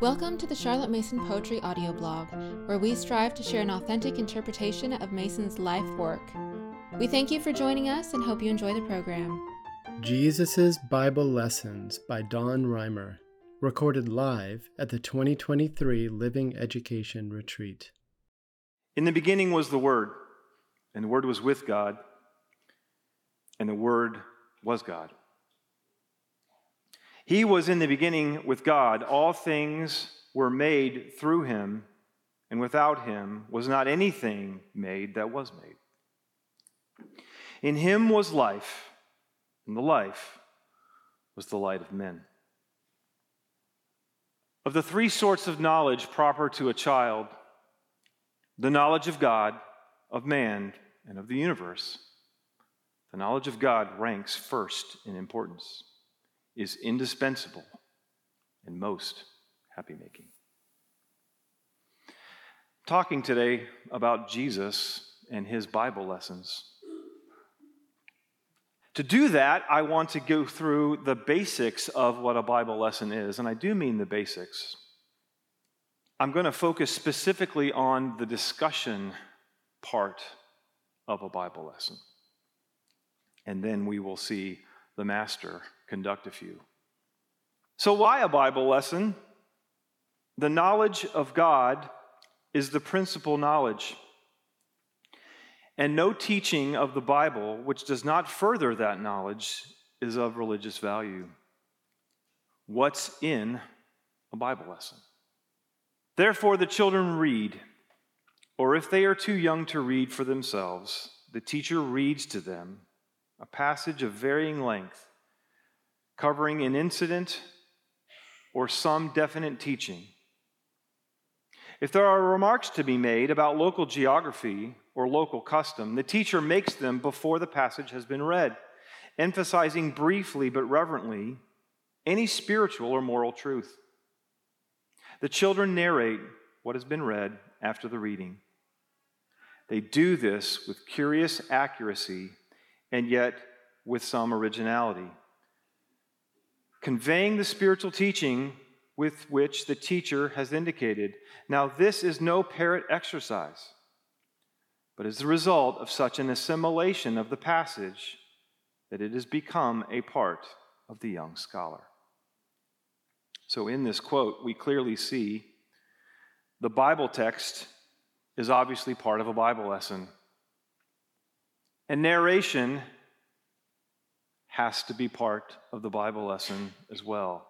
Welcome to the Charlotte Mason Poetry audio blog, where we strive to share an authentic interpretation of Mason's life work. We thank you for joining us and hope you enjoy the program. Jesus' Bible Lessons by Don Reimer, recorded live at the 2023 Living Education Retreat. In the beginning was the Word, and the Word was with God, and the Word was God. He was in the beginning with God. All things were made through him, and without him was not anything made that was made. In him was life, and the life was the light of men. Of the three sorts of knowledge proper to a child, the knowledge of God, of man, and of the universe, the knowledge of God ranks first in importance is indispensable and most happy making. Talking today about Jesus and his Bible lessons. To do that, I want to go through the basics of what a Bible lesson is, and I do mean the basics. I'm going to focus specifically on the discussion part of a Bible lesson. And then we will see the master conduct a few. So, why a Bible lesson? The knowledge of God is the principal knowledge. And no teaching of the Bible which does not further that knowledge is of religious value. What's in a Bible lesson? Therefore, the children read, or if they are too young to read for themselves, the teacher reads to them a passage of varying length covering an incident or some definite teaching. If there are remarks to be made about local geography or local custom, the teacher makes them before the passage has been read, emphasizing briefly but reverently any spiritual or moral truth. The children narrate what has been read after the reading. They do this with curious accuracy and yet with some originality conveying the spiritual teaching with which the teacher has indicated. Now, this is no parrot exercise, but is the result of such an assimilation of the passage that it has become a part of the young scholar. So, in this quote, we clearly see the Bible text is obviously part of a Bible lesson. And narration has to be part of the Bible lesson as well.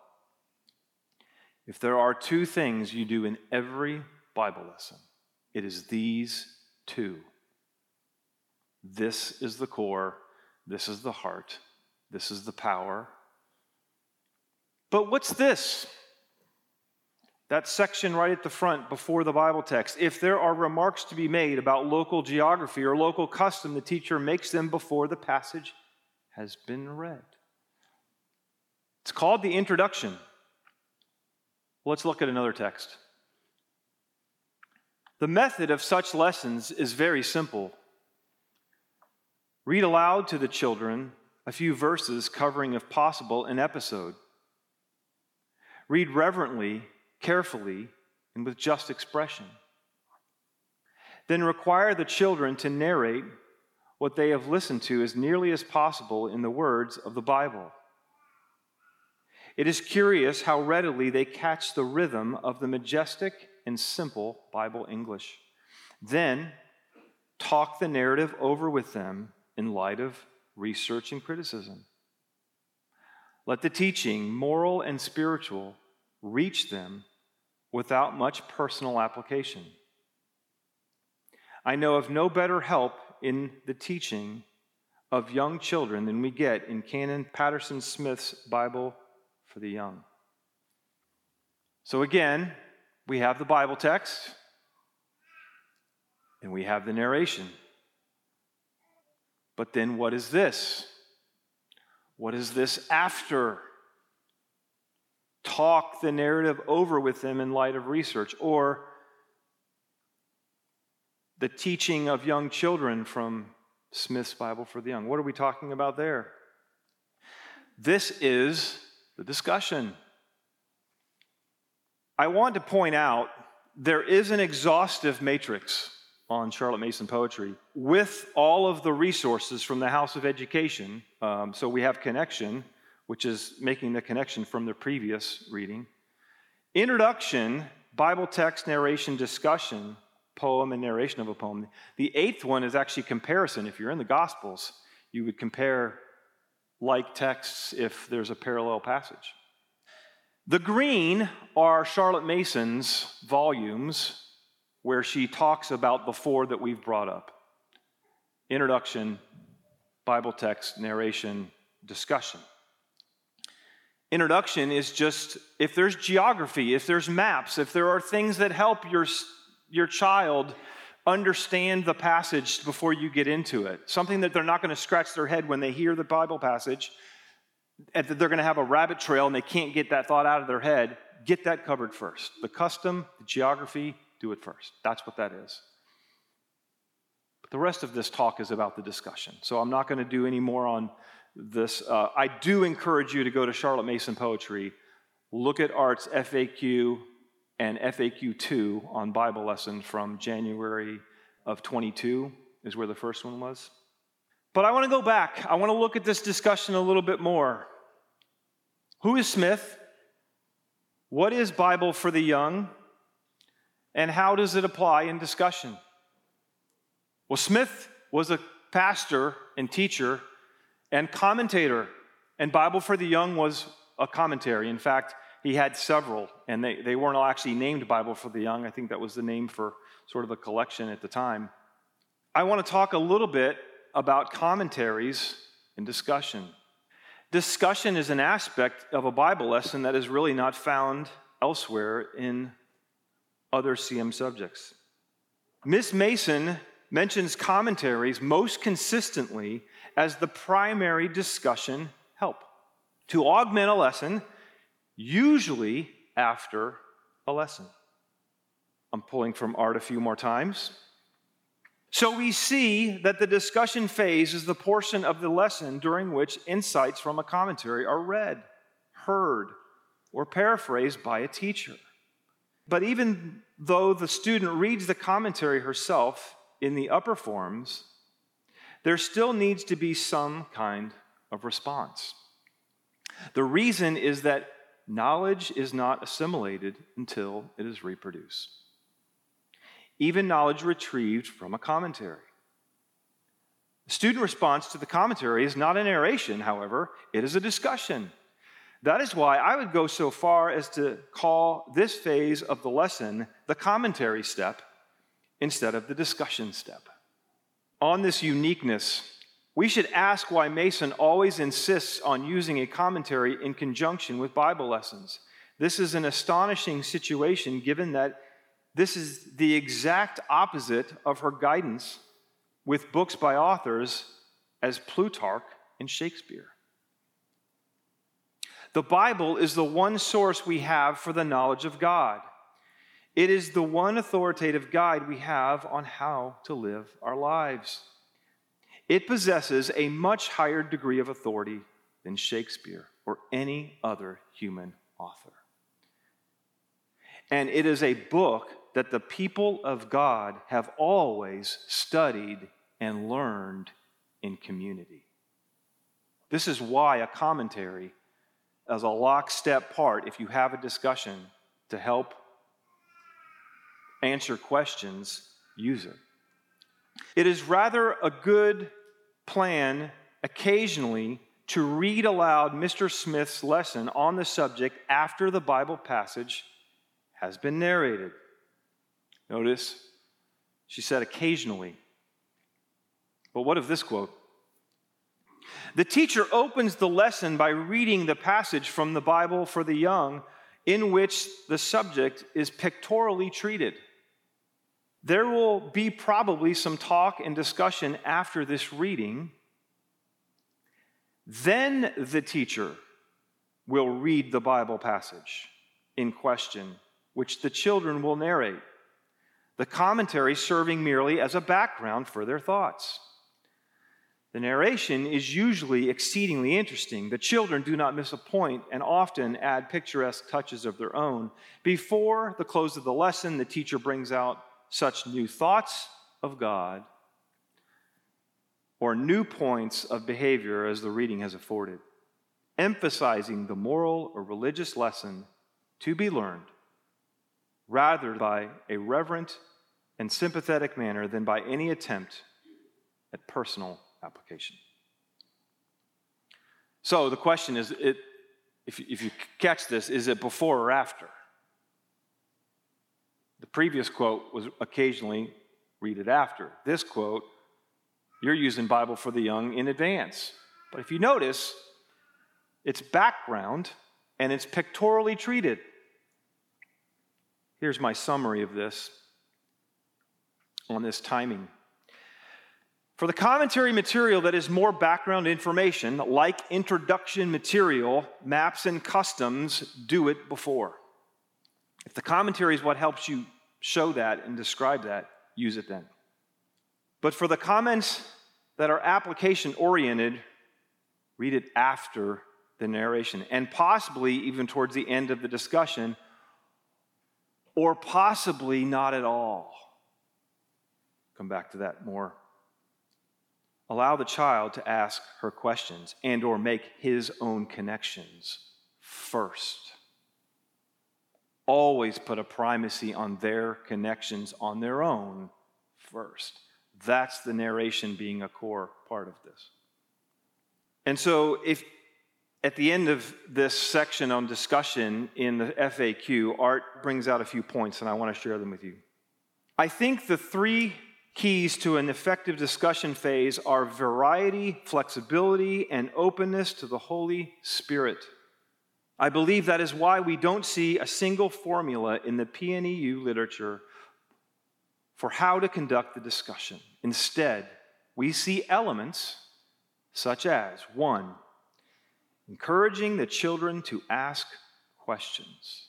If there are two things you do in every Bible lesson, it is these two. This is the core, this is the heart, this is the power. But what's this? That section right at the front before the Bible text. If there are remarks to be made about local geography or local custom, the teacher makes them before the passage has been read. It's called the introduction. Let's look at another text. The method of such lessons is very simple. Read aloud to the children a few verses covering, if possible, an episode. Read reverently, carefully, and with just expression. Then require the children to narrate what they have listened to as nearly as possible in the words of the Bible. It is curious how readily they catch the rhythm of the majestic and simple Bible English. Then, talk the narrative over with them in light of research and criticism. Let the teaching, moral and spiritual, reach them without much personal application. I know of no better help in the teaching of young children than we get in Canon Paterson Smyth's Bible for the Young. So again, we have the Bible text and we have the narration. But then what is this? What is this after? Talk the narrative over with them in light of research, or the teaching of young children from Smyth's Bible for the Young. What are we talking about there? This is the discussion. I want to point out there is an exhaustive matrix on Charlotte Mason poetry with all of the resources from the House of Education. Um, so we have connection, which is making the connection from the previous reading. Introduction, Bible text, narration, discussion, poem, and narration of a poem. The eighth one is actually comparison. If you're in the Gospels, you would compare like texts if there's a parallel passage. The green are Charlotte Mason's volumes where she talks about the four that we've brought up introduction, Bible text, narration, discussion. Introduction is just if there's geography, if there's maps, if there are things that help your, your child understand the passage before you get into it, something that they're not going to scratch their head when they hear the Bible passage, and that they're going to have a rabbit trail and they can't get that thought out of their head, get that covered first. The custom, the geography, do it first. That's what that is. The rest of this talk is about the discussion. So I'm not going to do any more on this. Uh, I do encourage you to go to Charlotte Mason Poetry, look at Art's FAQ and FAQ 2 on Bible lesson from January of 22, is where the first one was. But I want to go back. I want to look at this discussion a little bit more. Who is Smyth? What is Bible for the young? And how does it apply in discussion? Well, Smyth was a pastor and teacher and commentator, and Bible for the Young was a commentary. In fact, he had several, and they, they weren't all actually named Bible for the Young. I think that was the name for sort of a collection at the time. I want to talk a little bit about commentaries and discussion. Discussion is an aspect of a Bible lesson that is really not found elsewhere in other CM subjects. Miss Mason mentions commentaries most consistently as the primary discussion help to augment a lesson, usually after a lesson. I'm pulling from art a few more times. So we see that the discussion phase is the portion of the lesson during which insights from a commentary are read, heard, or paraphrased by a teacher. But even though the student reads the commentary herself in the upper forms, there still needs to be some kind of response. The reason is that knowledge is not assimilated until it is reproduced even knowledge retrieved from a commentary. The student response to the commentary is not a narration, however, it is a discussion. That is why I would go so far as to call this phase of the lesson the commentary step instead of the discussion step. On this uniqueness, we should ask why Mason always insists on using a commentary in conjunction with Bible lessons. This is an astonishing situation given that this is the exact opposite of her guidance with books by authors as Plutarch and Shakespeare. The Bible is the one source we have for the knowledge of God. It is the one authoritative guide we have on how to live our lives. It possesses a much higher degree of authority than Shakespeare or any other human author. And it is a book that the people of God have always studied and learned in community. This is why a commentary, as a lockstep part, if you have a discussion to help answer questions, use it. It is rather a good plan occasionally to read aloud Mr. Smyth's lesson on the subject after the Bible passage has been narrated. Notice she said occasionally. But what of this quote? The teacher opens the lesson by reading the passage from the Bible for the young in which the subject is pictorially treated. There will be probably some talk and discussion after this reading. Then the teacher will read the Bible passage in question, which the children will narrate the commentary serving merely as a background for their thoughts. The narration is usually exceedingly interesting. The children do not miss a point and often add picturesque touches of their own. Before the close of the lesson, the teacher brings out such new thoughts of God or new points of behavior as the reading has afforded, emphasizing the moral or religious lesson to be learned rather by a reverent and sympathetic manner than by any attempt at personal application. So the question is it, if, if you catch this, is it before or after? The previous quote was occasionally read it after. This quote, you're using Bible for the Young in advance. But if you notice, it's background and it's pictorially treated. Here's my summary of this on this timing. For the commentary material that is more background information, like introduction material, maps and customs do it before. If the commentary is what helps you show that and describe that, use it then. But for the comments that are application oriented, read it after the narration and possibly even towards the end of the discussion, or possibly not at all. Come back to that more allow the child to ask her questions and or make his own connections first always put a primacy on their connections on their own first. That's the narration being a core part of this. And so if at the end of this section on discussion in the faq art brings out a few points and i want to share them with you. I think the three keys to an effective discussion phase are variety, flexibility, and openness to the Holy Spirit. I believe that is why we don't see a single formula in the PNEU literature for how to conduct the discussion. Instead, we see elements such as one, encouraging the children to ask questions.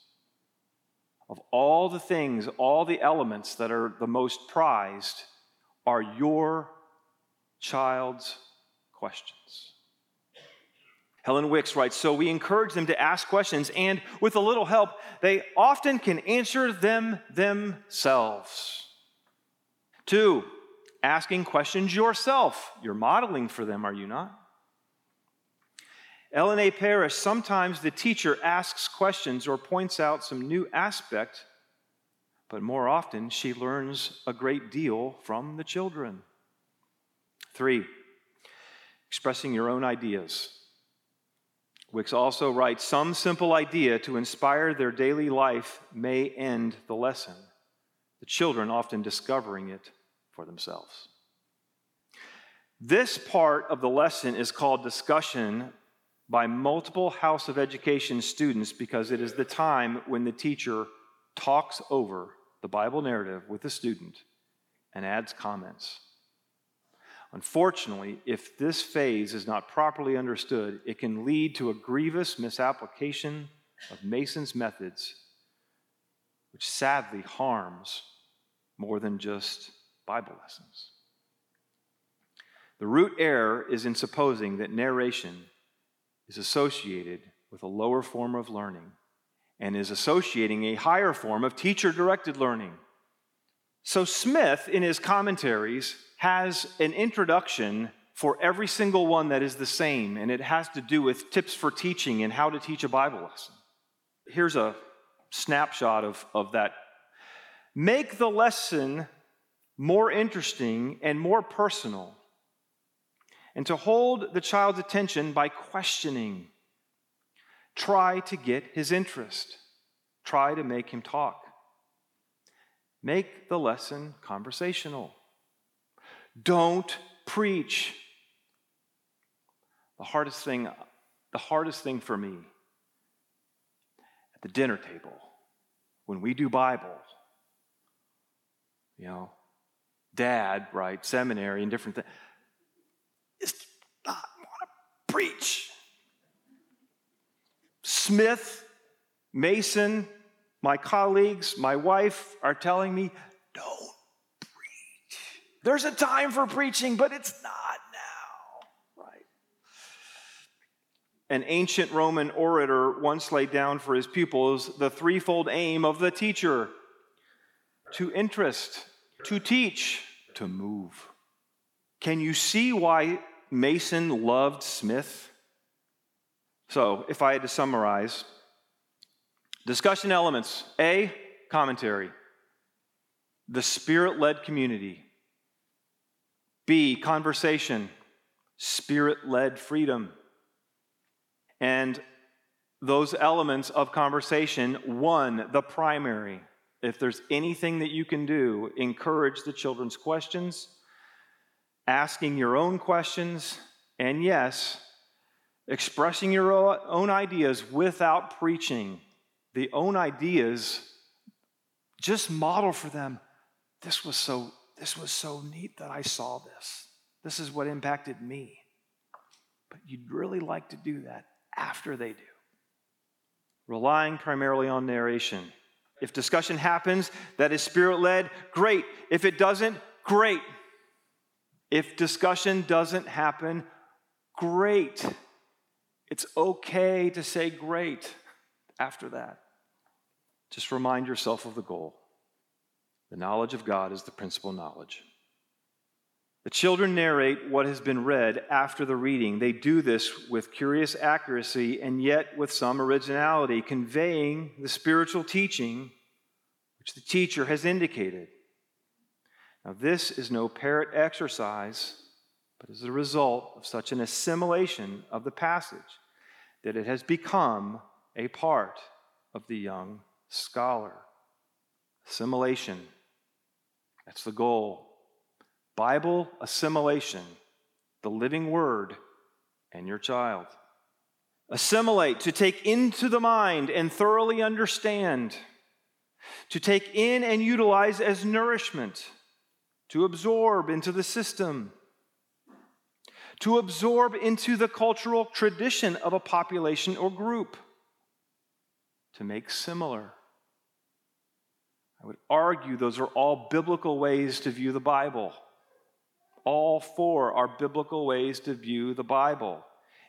Of all the things, all the elements that are the most prized, are your child's questions. Helen Wicks writes So we encourage them to ask questions, and with a little help, they often can answer them themselves. Two, asking questions yourself. You're modeling for them, are you not? Ellen A. Parrish, sometimes the teacher asks questions or points out some new aspect but more often she learns a great deal from the children. Three, expressing your own ideas. Wicks also writes some simple idea to inspire their daily life may end the lesson, the children often discovering it for themselves. This part of the lesson is called discussion by multiple House of Education students because it is the time when the teacher talks over the Bible narrative with the student and adds comments. Unfortunately, if this phase is not properly understood, it can lead to a grievous misapplication of Mason's methods, which sadly harms more than just Bible lessons. The root error is in supposing that narration is associated with a lower form of learning and is associating a higher form of teacher directed learning. So, Smyth, in his commentaries, has an introduction for every single one that is the same, and it has to do with tips for teaching and how to teach a Bible lesson. Here's a snapshot of, of that. Make the lesson more interesting and more personal, and to hold the child's attention by questioning Try to get his interest. Try to make him talk. Make the lesson conversational. Don't preach. The hardest thing, the hardest thing for me at the dinner table when we do Bible, you know, dad, right, seminary and different things, is not want to preach. Smyth, Mason, my colleagues, my wife are telling me, don't. There's a time for preaching, but it's not now. Right? An ancient Roman orator once laid down for his pupils the threefold aim of the teacher to interest, to teach, to move. Can you see why Mason loved Smyth? So, if I had to summarize, discussion elements A, commentary, the spirit led community. B, conversation, spirit led freedom. And those elements of conversation, one, the primary. If there's anything that you can do, encourage the children's questions, asking your own questions, and yes, expressing your own ideas without preaching. The own ideas, just model for them. This was so this was so neat that I saw this. This is what impacted me. But you'd really like to do that after they do. Relying primarily on narration. If discussion happens that is spirit led, great. If it doesn't, great. If discussion doesn't happen, great. It's okay to say great after that. Just remind yourself of the goal. The knowledge of God is the principal knowledge. The children narrate what has been read after the reading. They do this with curious accuracy and yet with some originality, conveying the spiritual teaching which the teacher has indicated. Now, this is no parrot exercise, but is a result of such an assimilation of the passage that it has become a part of the young scholar. Assimilation. That's the goal. Bible assimilation, the living word, and your child. Assimilate, to take into the mind and thoroughly understand, to take in and utilize as nourishment, to absorb into the system, to absorb into the cultural tradition of a population or group, to make similar I would argue those are all biblical ways to view the Bible. All four are biblical ways to view the Bible.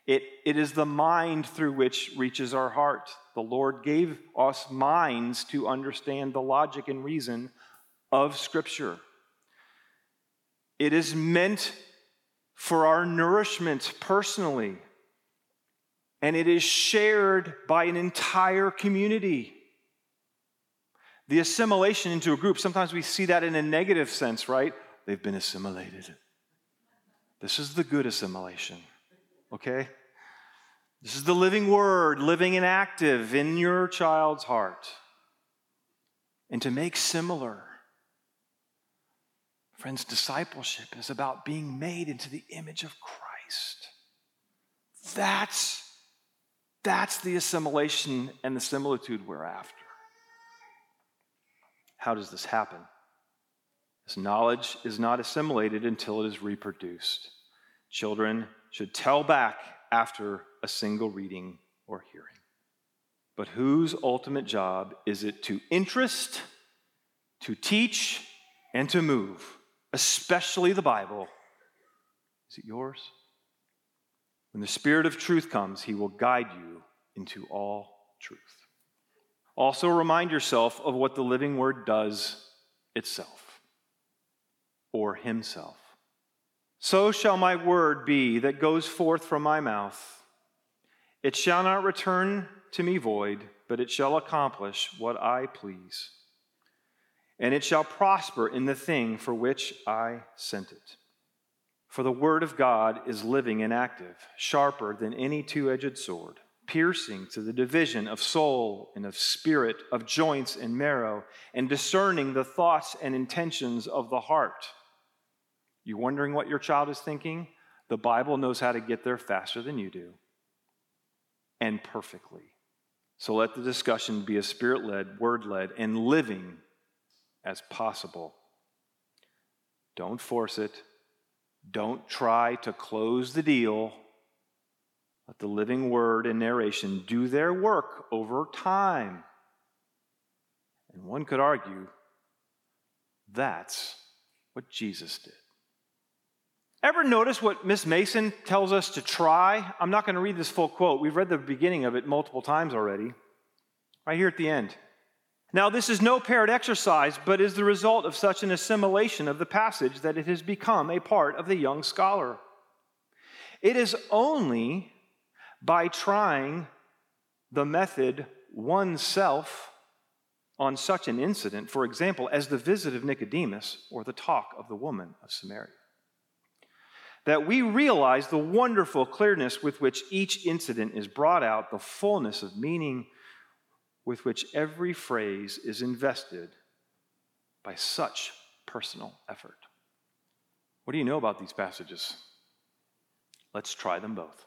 It, it is the mind through which reaches our heart. The Lord gave us minds to understand the logic and reason of Scripture. It is meant for our nourishment personally, and it is shared by an entire community. The assimilation into a group, sometimes we see that in a negative sense, right? They've been assimilated. This is the good assimilation, okay? This is the living word, living and active in your child's heart. And to make similar. Friends, discipleship is about being made into the image of Christ. That's, that's the assimilation and the similitude we're after. How does this happen? This knowledge is not assimilated until it is reproduced. Children should tell back after a single reading or hearing. But whose ultimate job is it to interest, to teach, and to move, especially the Bible? Is it yours? When the Spirit of truth comes, he will guide you into all truth. Also, remind yourself of what the living word does itself or himself. So shall my word be that goes forth from my mouth. It shall not return to me void, but it shall accomplish what I please. And it shall prosper in the thing for which I sent it. For the word of God is living and active, sharper than any two edged sword piercing to the division of soul and of spirit, of joints and marrow, and discerning the thoughts and intentions of the heart. You wondering what your child is thinking? The Bible knows how to get there faster than you do and perfectly. So let the discussion be as spirit led, word led, and living as possible. Don't force it. Don't try to close the deal let the living word and narration do their work over time. And one could argue that's what Jesus did. Ever notice what Miss Mason tells us to try? I'm not going to read this full quote. We've read the beginning of it multiple times already. Right here at the end. Now, this is no paired exercise, but is the result of such an assimilation of the passage that it has become a part of the young scholar. It is only by trying the method oneself on such an incident, for example, as the visit of Nicodemus or the talk of the woman of Samaria, that we realize the wonderful clearness with which each incident is brought out, the fullness of meaning with which every phrase is invested by such personal effort. What do you know about these passages? Let's try them both.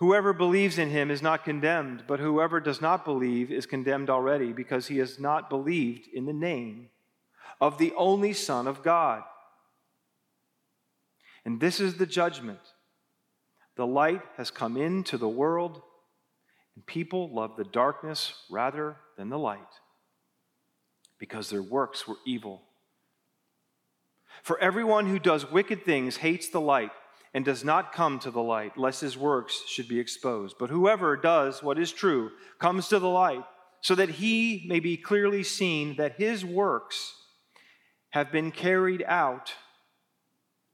Whoever believes in him is not condemned, but whoever does not believe is condemned already because he has not believed in the name of the only Son of God. And this is the judgment. The light has come into the world, and people love the darkness rather than the light because their works were evil. For everyone who does wicked things hates the light and does not come to the light, lest his works should be exposed. But whoever does what is true comes to the light, so that he may be clearly seen that his works have been carried out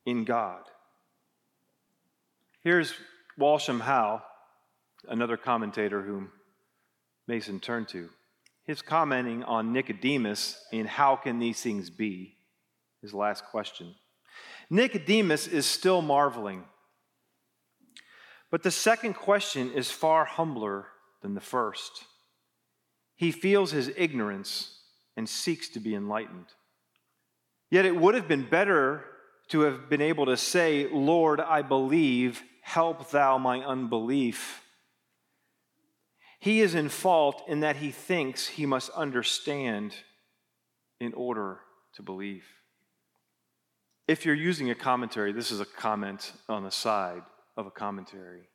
in God. Here's Walsham How, another commentator whom Mason turned to his commenting on Nicodemus in how can these things be? His last question. Nicodemus is still marveling. But the second question is far humbler than the first. He feels his ignorance and seeks to be enlightened. Yet it would have been better to have been able to say, Lord, I believe, help thou my unbelief he is in fault in that he thinks he must understand in order to believe. If you're using a commentary, this is a comment on the side of a commentary.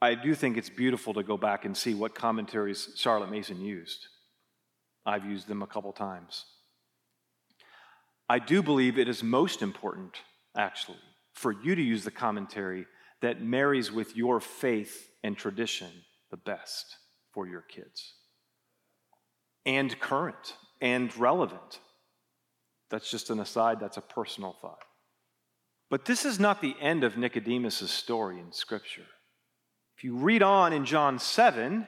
I do think it's beautiful to go back and see what commentaries Charlotte Mason used. I've used them a couple times. I do believe it is most important, actually, for you to use the commentary that marries with your faith and tradition the best. for your kids. And current and relevant. That's just an aside, that's a personal thought. But this is not the end of Nicodemus' story in Scripture. If you read on in John 7,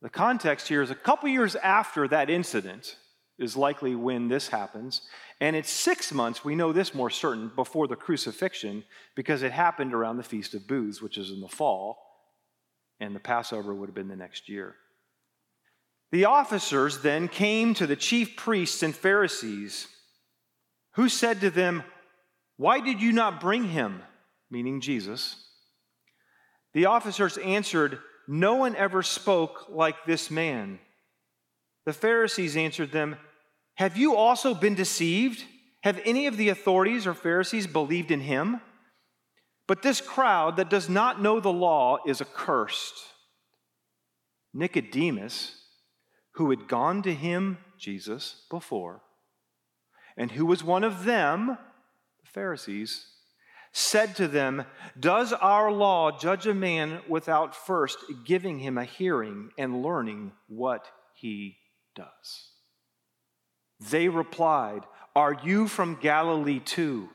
the context here is a couple years after that incident is likely when this happens. And it's six months, we know this more certain, before the crucifixion, because it happened around the Feast of Booths, which is in the fall, and the Passover would have been the next year. The officers then came to the chief priests and Pharisees, who said to them, Why did you not bring him? Meaning Jesus. The officers answered, No one ever spoke like this man. The Pharisees answered them, Have you also been deceived? Have any of the authorities or Pharisees believed in him? But this crowd that does not know the law is accursed. Nicodemus, who had gone to him, Jesus, before, and who was one of them, the Pharisees, said to them, Does our law judge a man without first giving him a hearing and learning what he does? They replied, Are you from Galilee too?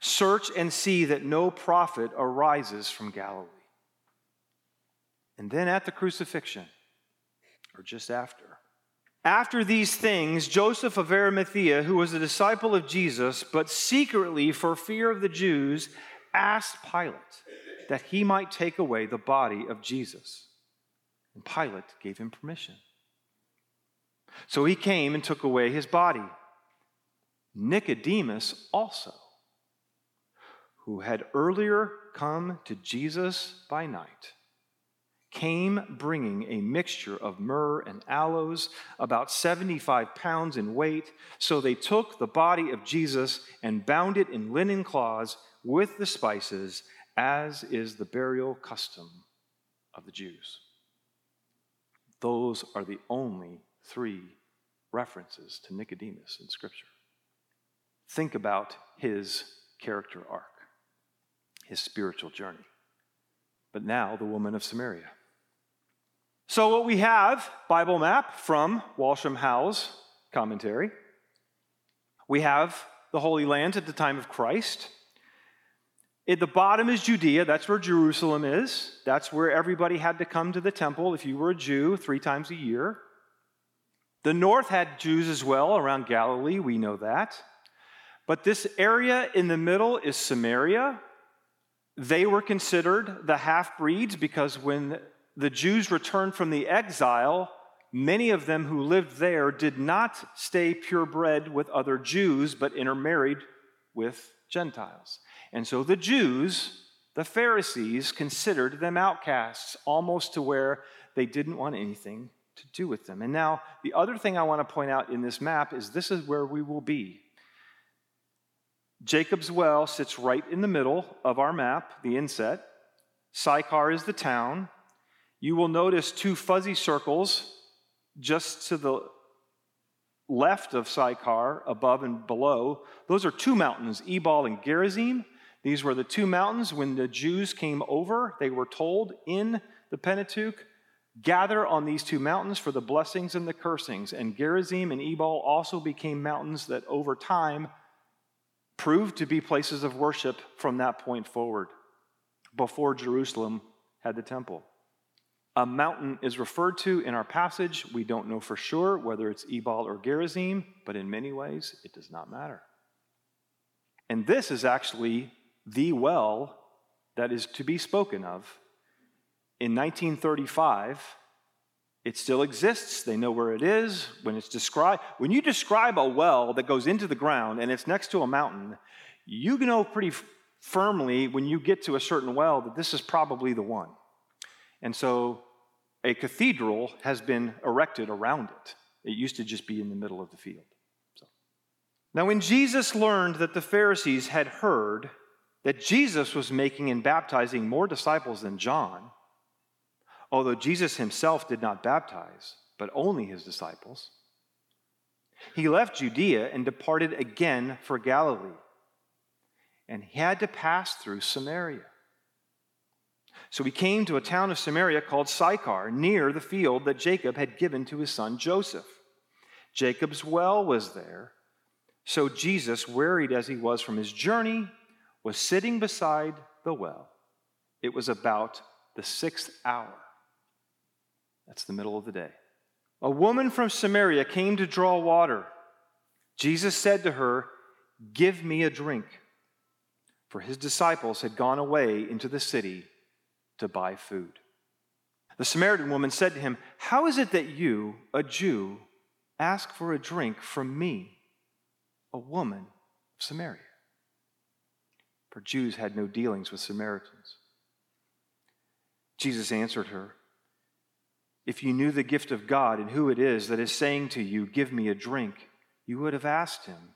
Search and see that no prophet arises from Galilee. And then at the crucifixion, or just after, after these things, Joseph of Arimathea, who was a disciple of Jesus, but secretly for fear of the Jews, asked Pilate that he might take away the body of Jesus. And Pilate gave him permission. So he came and took away his body. Nicodemus also, who had earlier come to Jesus by night came bringing a mixture of myrrh and aloes, about 75 pounds in weight. So they took the body of Jesus and bound it in linen cloths with the spices, as is the burial custom of the Jews. Those are the only three references to Nicodemus in Scripture. Think about his character arc, his spiritual journey. But now, the woman of Samaria. So, what we have, Bible map from Walsham How's commentary. We have the Holy Land at the time of Christ. At the bottom is Judea, that's where Jerusalem is. That's where everybody had to come to the temple if you were a Jew three times a year. The north had Jews as well around Galilee, we know that. But this area in the middle is Samaria. They were considered the half breeds because when the Jews returned from the exile, many of them who lived there did not stay purebred with other Jews, but intermarried with Gentiles. And so the Jews, the Pharisees, considered them outcasts, almost to where they didn't want anything to do with them. And now, the other thing I want to point out in this map is this is where we will be. Jacob's well sits right in the middle of our map, the inset. Sychar is the town you will notice two fuzzy circles just to the left of Sychar, above and below. Those are two mountains, Ebal and Gerizim. These were the two mountains when the Jews came over. They were told in the Pentateuch, gather on these two mountains for the blessings and the cursings. And Gerizim and Ebal also became mountains that over time proved to be places of worship from that point forward, before Jerusalem had the temple. A mountain is referred to in our passage. We don't know for sure whether it's Ebal or Gerizim, but in many ways it does not matter. And this is actually the well that is to be spoken of. In 1935, it still exists. They know where it is. When it's described, when you describe a well that goes into the ground and it's next to a mountain, you know pretty firmly when you get to a certain well that this is probably the one. And so a cathedral has been erected around it. It used to just be in the middle of the field. So. Now, when Jesus learned that the Pharisees had heard that Jesus was making and baptizing more disciples than John, although Jesus himself did not baptize, but only his disciples, he left Judea and departed again for Galilee. And he had to pass through Samaria. So he came to a town of Samaria called Sychar, near the field that Jacob had given to his son Joseph. Jacob's well was there. So Jesus, wearied as he was from his journey, was sitting beside the well. It was about the sixth hour. That's the middle of the day. A woman from Samaria came to draw water. Jesus said to her, Give me a drink. For his disciples had gone away into the city to buy food. The Samaritan woman said to him, How is it that you, a Jew, ask for a drink from me, a woman of Samaria? For Jews had no dealings with Samaritans. Jesus answered her, If you knew the gift of God and who it is that is saying to you, Give me a drink, you would have asked him,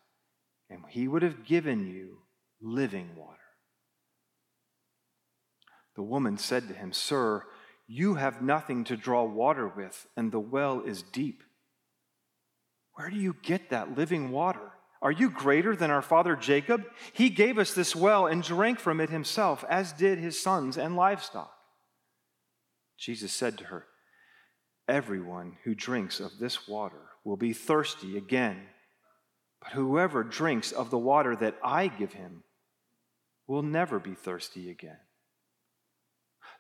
and he would have given you living water. The woman said to him, Sir, you have nothing to draw water with, and the well is deep. Where do you get that living water? Are you greater than our father Jacob? He gave us this well and drank from it himself, as did his sons and livestock. Jesus said to her, Everyone who drinks of this water will be thirsty again, but whoever drinks of the water that I give him will never be thirsty again.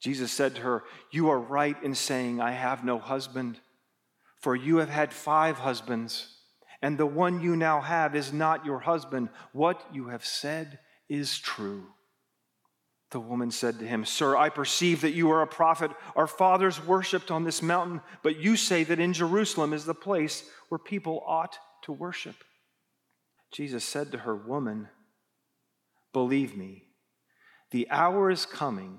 Jesus said to her, You are right in saying, I have no husband, for you have had five husbands, and the one you now have is not your husband. What you have said is true. The woman said to him, Sir, I perceive that you are a prophet. Our fathers worshipped on this mountain, but you say that in Jerusalem is the place where people ought to worship. Jesus said to her, Woman, believe me, the hour is coming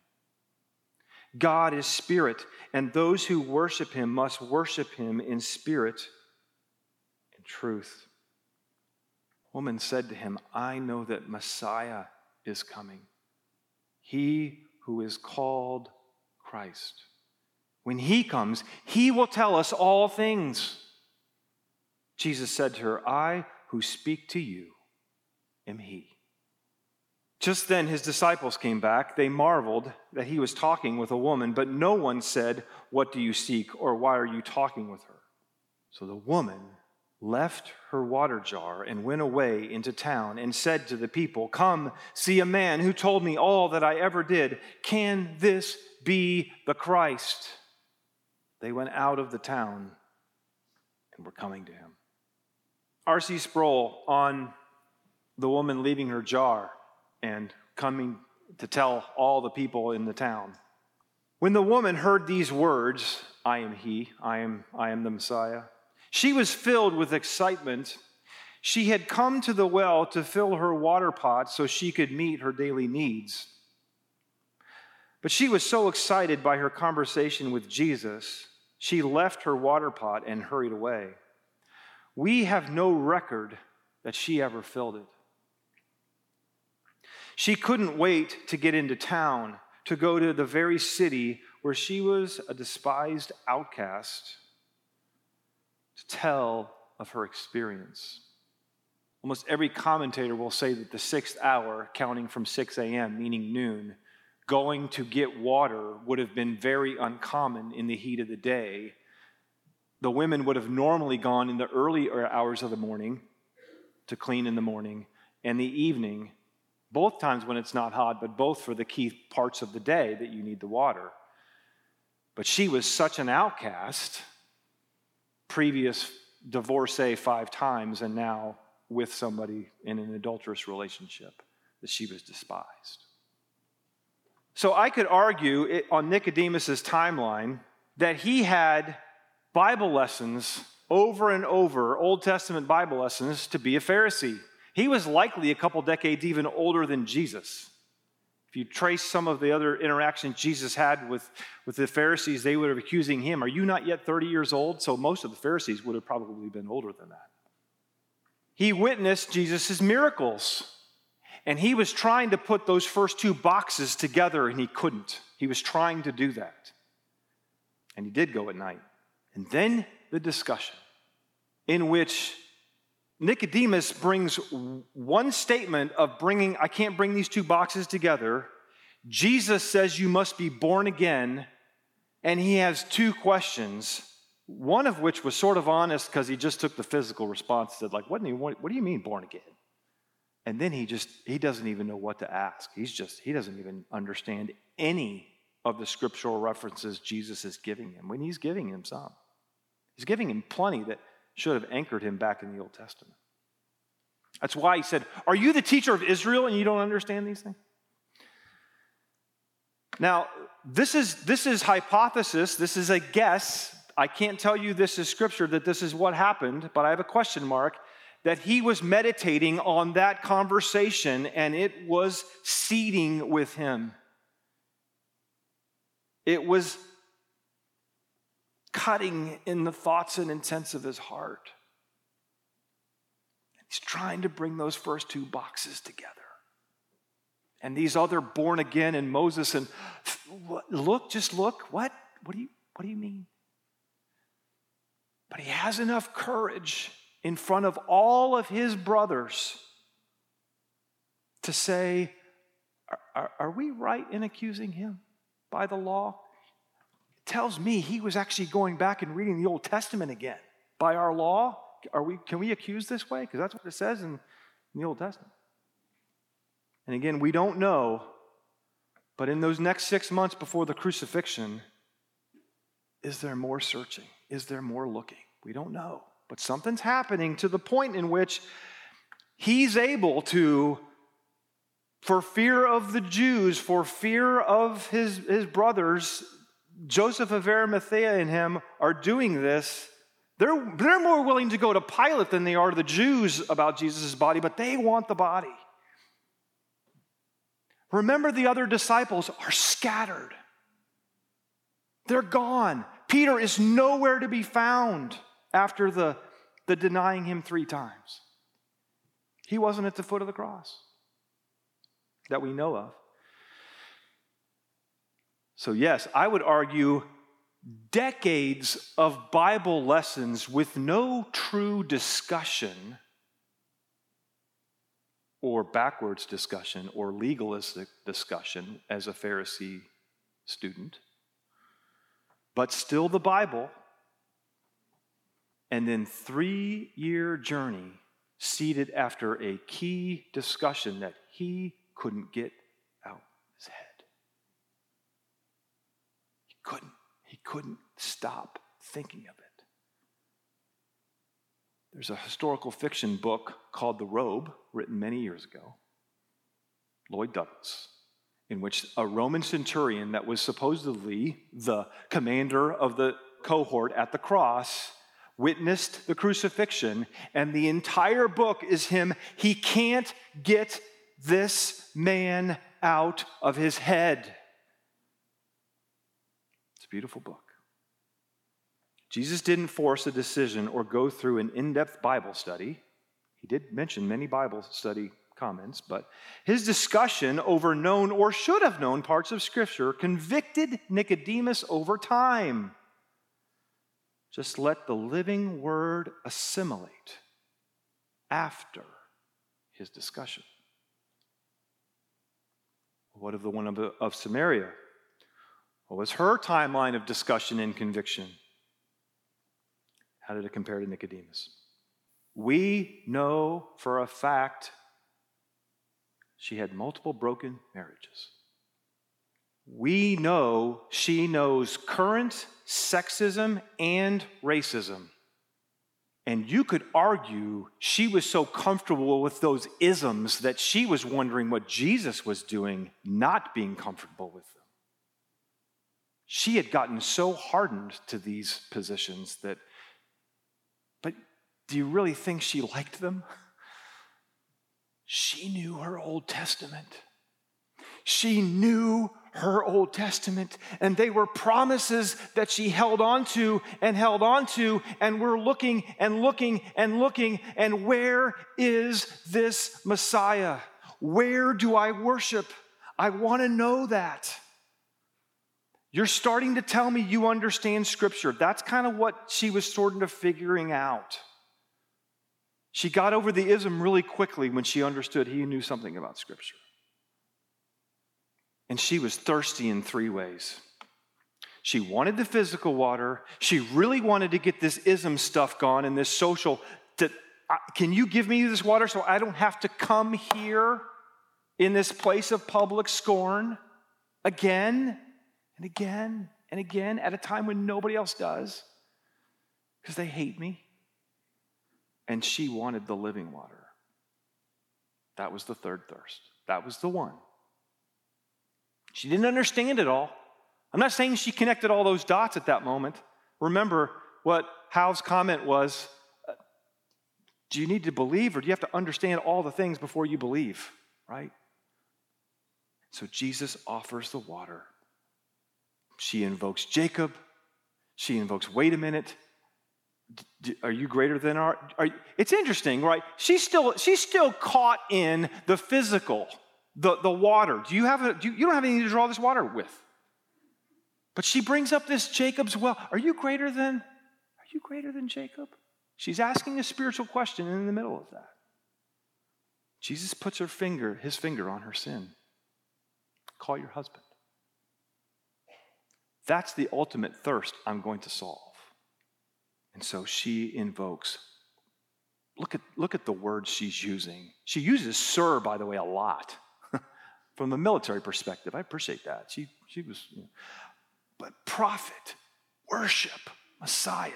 God is spirit, and those who worship him must worship him in spirit and truth. Woman said to him, I know that Messiah is coming, he who is called Christ. When he comes, he will tell us all things. Jesus said to her, I who speak to you am he. Just then his disciples came back. They marveled that he was talking with a woman, but no one said, What do you seek? or Why are you talking with her? So the woman left her water jar and went away into town and said to the people, Come, see a man who told me all that I ever did. Can this be the Christ? They went out of the town and were coming to him. R.C. Sproul on the woman leaving her jar and coming to tell all the people in the town. When the woman heard these words, I am he, I am, I am the Messiah, she was filled with excitement. She had come to the well to fill her water pot so she could meet her daily needs. But she was so excited by her conversation with Jesus, she left her water pot and hurried away. We have no record that she ever filled it. She couldn't wait to get into town, to go to the very city where she was a despised outcast, to tell of her experience. Almost every commentator will say that the sixth hour, counting from 6 a.m., meaning noon, going to get water would have been very uncommon in the heat of the day. The women would have normally gone in the early hours of the morning to clean in the morning, and the evening both times when it's not hot, but both for the key parts of the day that you need the water. But she was such an outcast, previous divorcee five times, and now with somebody in an adulterous relationship, that she was despised. So I could argue it, on Nicodemus's timeline that he had Bible lessons over and over, Old Testament Bible lessons, to be a Pharisee. He was likely a couple decades even older than Jesus. If you trace some of the other interactions Jesus had with, with the Pharisees, they would have accusing him, Are you not yet 30 years old? So most of the Pharisees would have probably been older than that. He witnessed Jesus' miracles. And he was trying to put those first two boxes together, and he couldn't. He was trying to do that. And he did go at night. And then the discussion in which Nicodemus brings one statement of bringing, I can't bring these two boxes together. Jesus says you must be born again, and he has two questions, one of which was sort of honest because he just took the physical response, said, like, what do, you, what do you mean born again? And then he just, he doesn't even know what to ask. He's just, he doesn't even understand any of the scriptural references Jesus is giving him when he's giving him some. He's giving him plenty that should have anchored him back in the Old Testament. That's why he said, Are you the teacher of Israel and you don't understand these things? Now, this is, this is hypothesis, this is a guess. I can't tell you this is scripture that this is what happened, but I have a question mark that he was meditating on that conversation and it was seeding with him. It was cutting in the thoughts and intents of his heart. He's trying to bring those first two boxes together. And these other born again and Moses and look, just look, what? What do you what do you mean? But he has enough courage in front of all of his brothers to say, Are, are, are we right in accusing him by the law? Tells me he was actually going back and reading the Old Testament again. By our law, are we, can we accuse this way? Because that's what it says in, in the Old Testament. And again, we don't know, but in those next six months before the crucifixion, is there more searching? Is there more looking? We don't know. But something's happening to the point in which he's able to, for fear of the Jews, for fear of his, his brothers, Joseph of Arimathea and him are doing this. They're, they're more willing to go to Pilate than they are to the Jews about Jesus' body, but they want the body. Remember, the other disciples are scattered. They're gone. Peter is nowhere to be found after the, the denying him three times. He wasn't at the foot of the cross that we know of. So, yes, I would argue decades of Bible lessons with no true discussion or backwards discussion or legalistic discussion as a Pharisee student, but still the Bible and then three year journey seated after a key discussion that he couldn't get out of his head. Couldn't. He couldn't stop thinking of it. There's a historical fiction book called The Robe, written many years ago, Lloyd Douglas, in which a Roman centurion that was supposedly the commander of the cohort at the cross witnessed the crucifixion, and the entire book is him. He can't get this man out of his head. Beautiful book. Jesus didn't force a decision or go through an in depth Bible study. He did mention many Bible study comments, but his discussion over known or should have known parts of Scripture convicted Nicodemus over time. Just let the living word assimilate after his discussion. What of the one of, of Samaria? What was her timeline of discussion and conviction? How did it compare to Nicodemus? We know for a fact she had multiple broken marriages. we know she knows current sexism and racism. And you could argue she was so comfortable with those isms that she was wondering what Jesus was doing, not being comfortable with them. She had gotten so hardened to these positions that, but do you really think she liked them? She knew her Old Testament. She knew her Old Testament, and they were promises that she held on to and held on to, and we're looking and looking and looking, and where is this Messiah? Where do I worship? I want to know that. You're starting to tell me you understand Scripture. That's kind of what she was sort of figuring out. She got over the ism really quickly when she understood he knew something about Scripture. And she was thirsty in three ways. She wanted the physical water. She really wanted to get this ism stuff gone and this social. Uh, can you give me this water so I don't have to come here in this place of public scorn again and again and again at a time when nobody else does because they hate me? And she wanted the living water. That was the third thirst. That was the one. She didn't understand it all. I'm not saying she connected all those dots at that moment. Remember what Hal's comment was uh, do you need to believe or do you have to understand all the things before you believe, right? So Jesus offers the water. She invokes Jacob. She invokes, wait a minute, are you greater than our it's interesting right she's still she's still caught in the physical the, the water. Do you have a, do you, you don't have anything to draw this water with. But she brings up this Jacob's well. Are you greater than, are you greater than Jacob? She's asking a spiritual question in the middle of that. Jesus puts her finger, his finger on her sin. Call your husband. That's the ultimate thirst I'm going to solve. And so she invokes. Look at, look at the words she's using. She uses sir, by the way, a lot from a military perspective. I appreciate that. She, she was, you know. but prophet, worship, Messiah.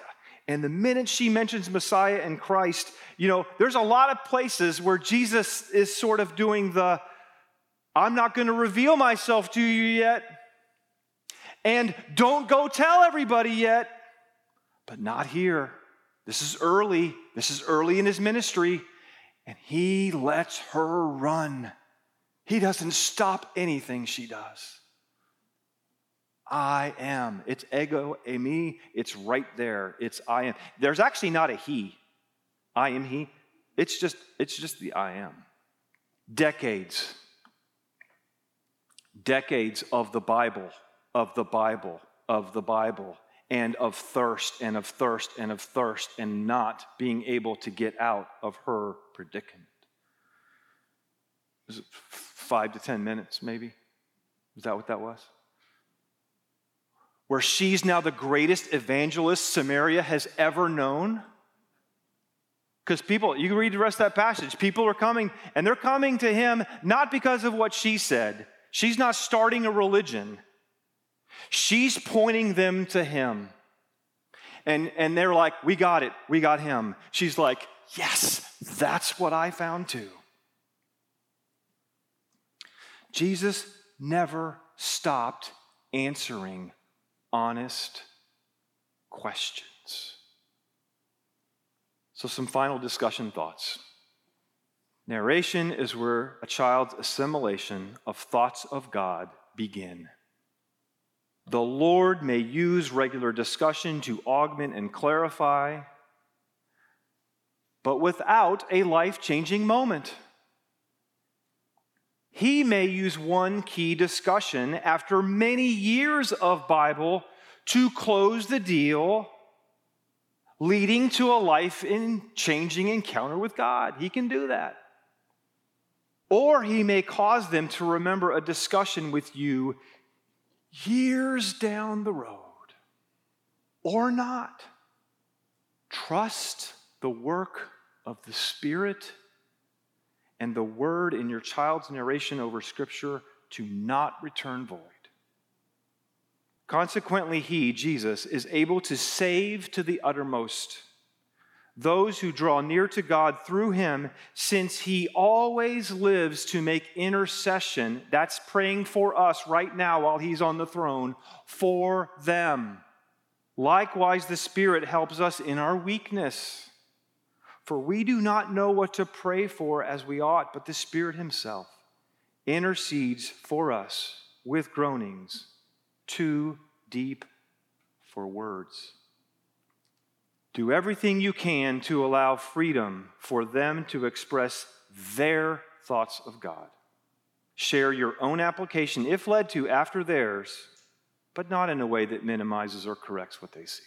And the minute she mentions Messiah and Christ, you know, there's a lot of places where Jesus is sort of doing the, I'm not going to reveal myself to you yet. And don't go tell everybody yet. But not here. This is early. This is early in his ministry. And he lets her run. He doesn't stop anything she does. I am. It's ego, eimi. It's right there. It's I am. There's actually not a he. I am he. It's just, it's just the I am. Decades. Decades of the Bible, of the Bible, of the Bible, and of thirst and of thirst and of thirst, and not being able to get out of her predicament Was it five to 10 minutes, maybe. Is that what that was? Where she's now the greatest evangelist Samaria has ever known. Because people, you can read the rest of that passage. People are coming, and they're coming to him not because of what she said. She's not starting a religion, she's pointing them to him. And, and they're like, We got it. We got him. She's like, Yes, that's what I found too. Jesus never stopped answering honest questions. So, some final discussion thoughts. Narration is where a child's assimilation of thoughts of God begin. The Lord may use regular discussion to augment and clarify, but without a life changing moment. He may use one key discussion after many years of Bible to close the deal, leading to a life in changing encounter with God. He can do that. Or he may cause them to remember a discussion with you years down the road, or not. Trust the work of the Spirit and the word in your child's narration over Scripture to not return void. Consequently, he, Jesus, is able to save to the uttermost those who draw near to God through him, since he always lives to make intercession. That's praying for us right now while he's on the throne for them. Likewise, the Spirit helps us in our weakness. For we do not know what to pray for as we ought, but the Spirit Himself intercedes for us with groanings too deep for words. Do everything you can to allow freedom for them to express their thoughts of God. Share your own application, if led to, after theirs, but not in a way that minimizes or corrects what they see.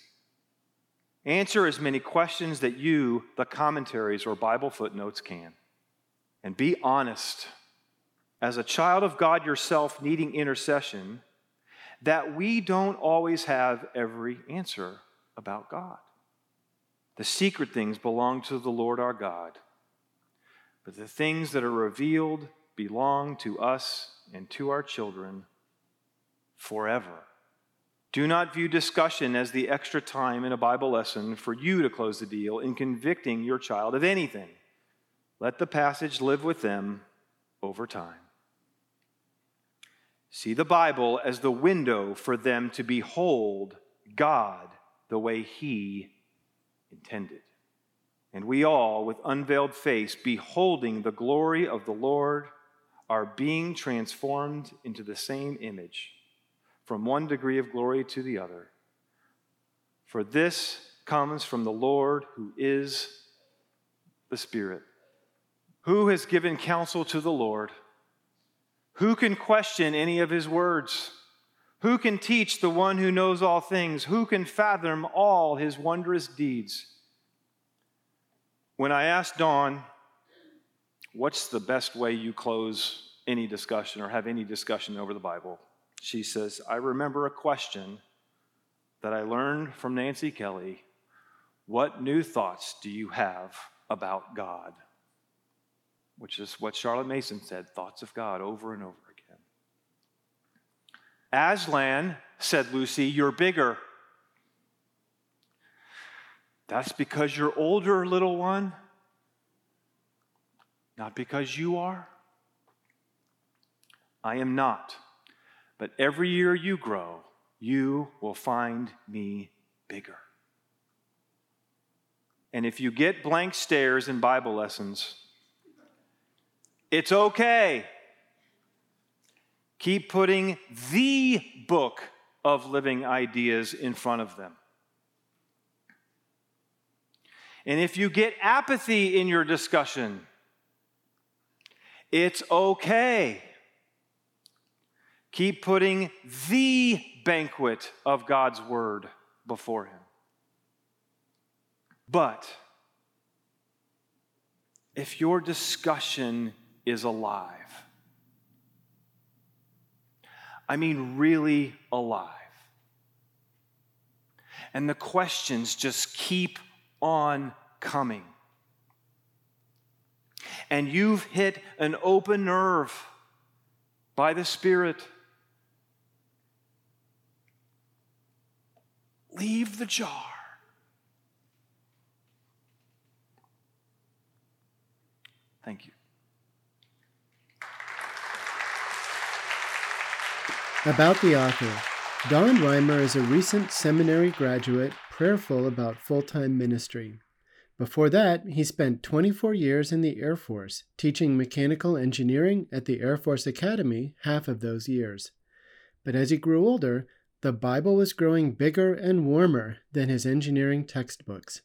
Answer as many questions that you, the commentaries or Bible footnotes, can. And be honest. As a child of God yourself needing intercession, that we don't always have every answer about God. The secret things belong to the Lord our God, but the things that are revealed belong to us and to our children forever. Do not view discussion as the extra time in a Bible lesson for you to close the deal in convicting your child of anything. Let the passage live with them over time. See the Bible as the window for them to behold God the way He intended. And we all, with unveiled face, beholding the glory of the Lord, are being transformed into the same image, from one degree of glory to the other. For this comes from the Lord who is the Spirit. Who has given counsel to the Lord? Who can question any of his words? Who can teach the one who knows all things? Who can fathom all his wondrous deeds? When I asked Dawn, what's the best way you close any discussion or have any discussion over the Bible? She says, I remember a question that I learned from Nancy Kelly. What new thoughts do you have about God? Which is what Charlotte Mason said thoughts of God over and over. Aslan, said Lucy, you're bigger. That's because you're older, little one, not because you are. I am not. But every year you grow, you will find me bigger. And if you get blank stares in Bible lessons, it's okay. Keep putting the book of living ideas in front of them. And if you get apathy in your discussion, it's okay. Keep putting the banquet of God's word before Him. But if your discussion is alive, I mean, really alive. And the questions just keep on coming. And you've hit an open nerve by the Spirit. Leave the jar. Thank you. About the author Don Reimer is a recent seminary graduate prayerful about full time ministry. Before that, he spent 24 years in the Air Force, teaching mechanical engineering at the Air Force Academy half of those years. But as he grew older, the Bible was growing bigger and warmer than his engineering textbooks.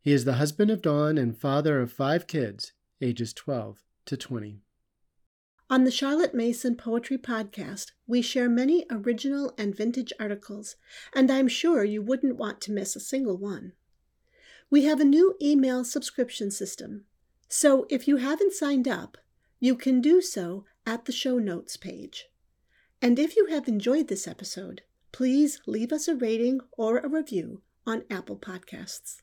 He is the husband of Dawn and father of five kids, ages 12 to 20. On the Charlotte Mason Poetry Podcast, we share many original and vintage articles, and I'm sure you wouldn't want to miss a single one. We have a new email subscription system, so if you haven't signed up, you can do so at the show notes page. And if you have enjoyed this episode, please leave us a rating or a review on Apple Podcasts.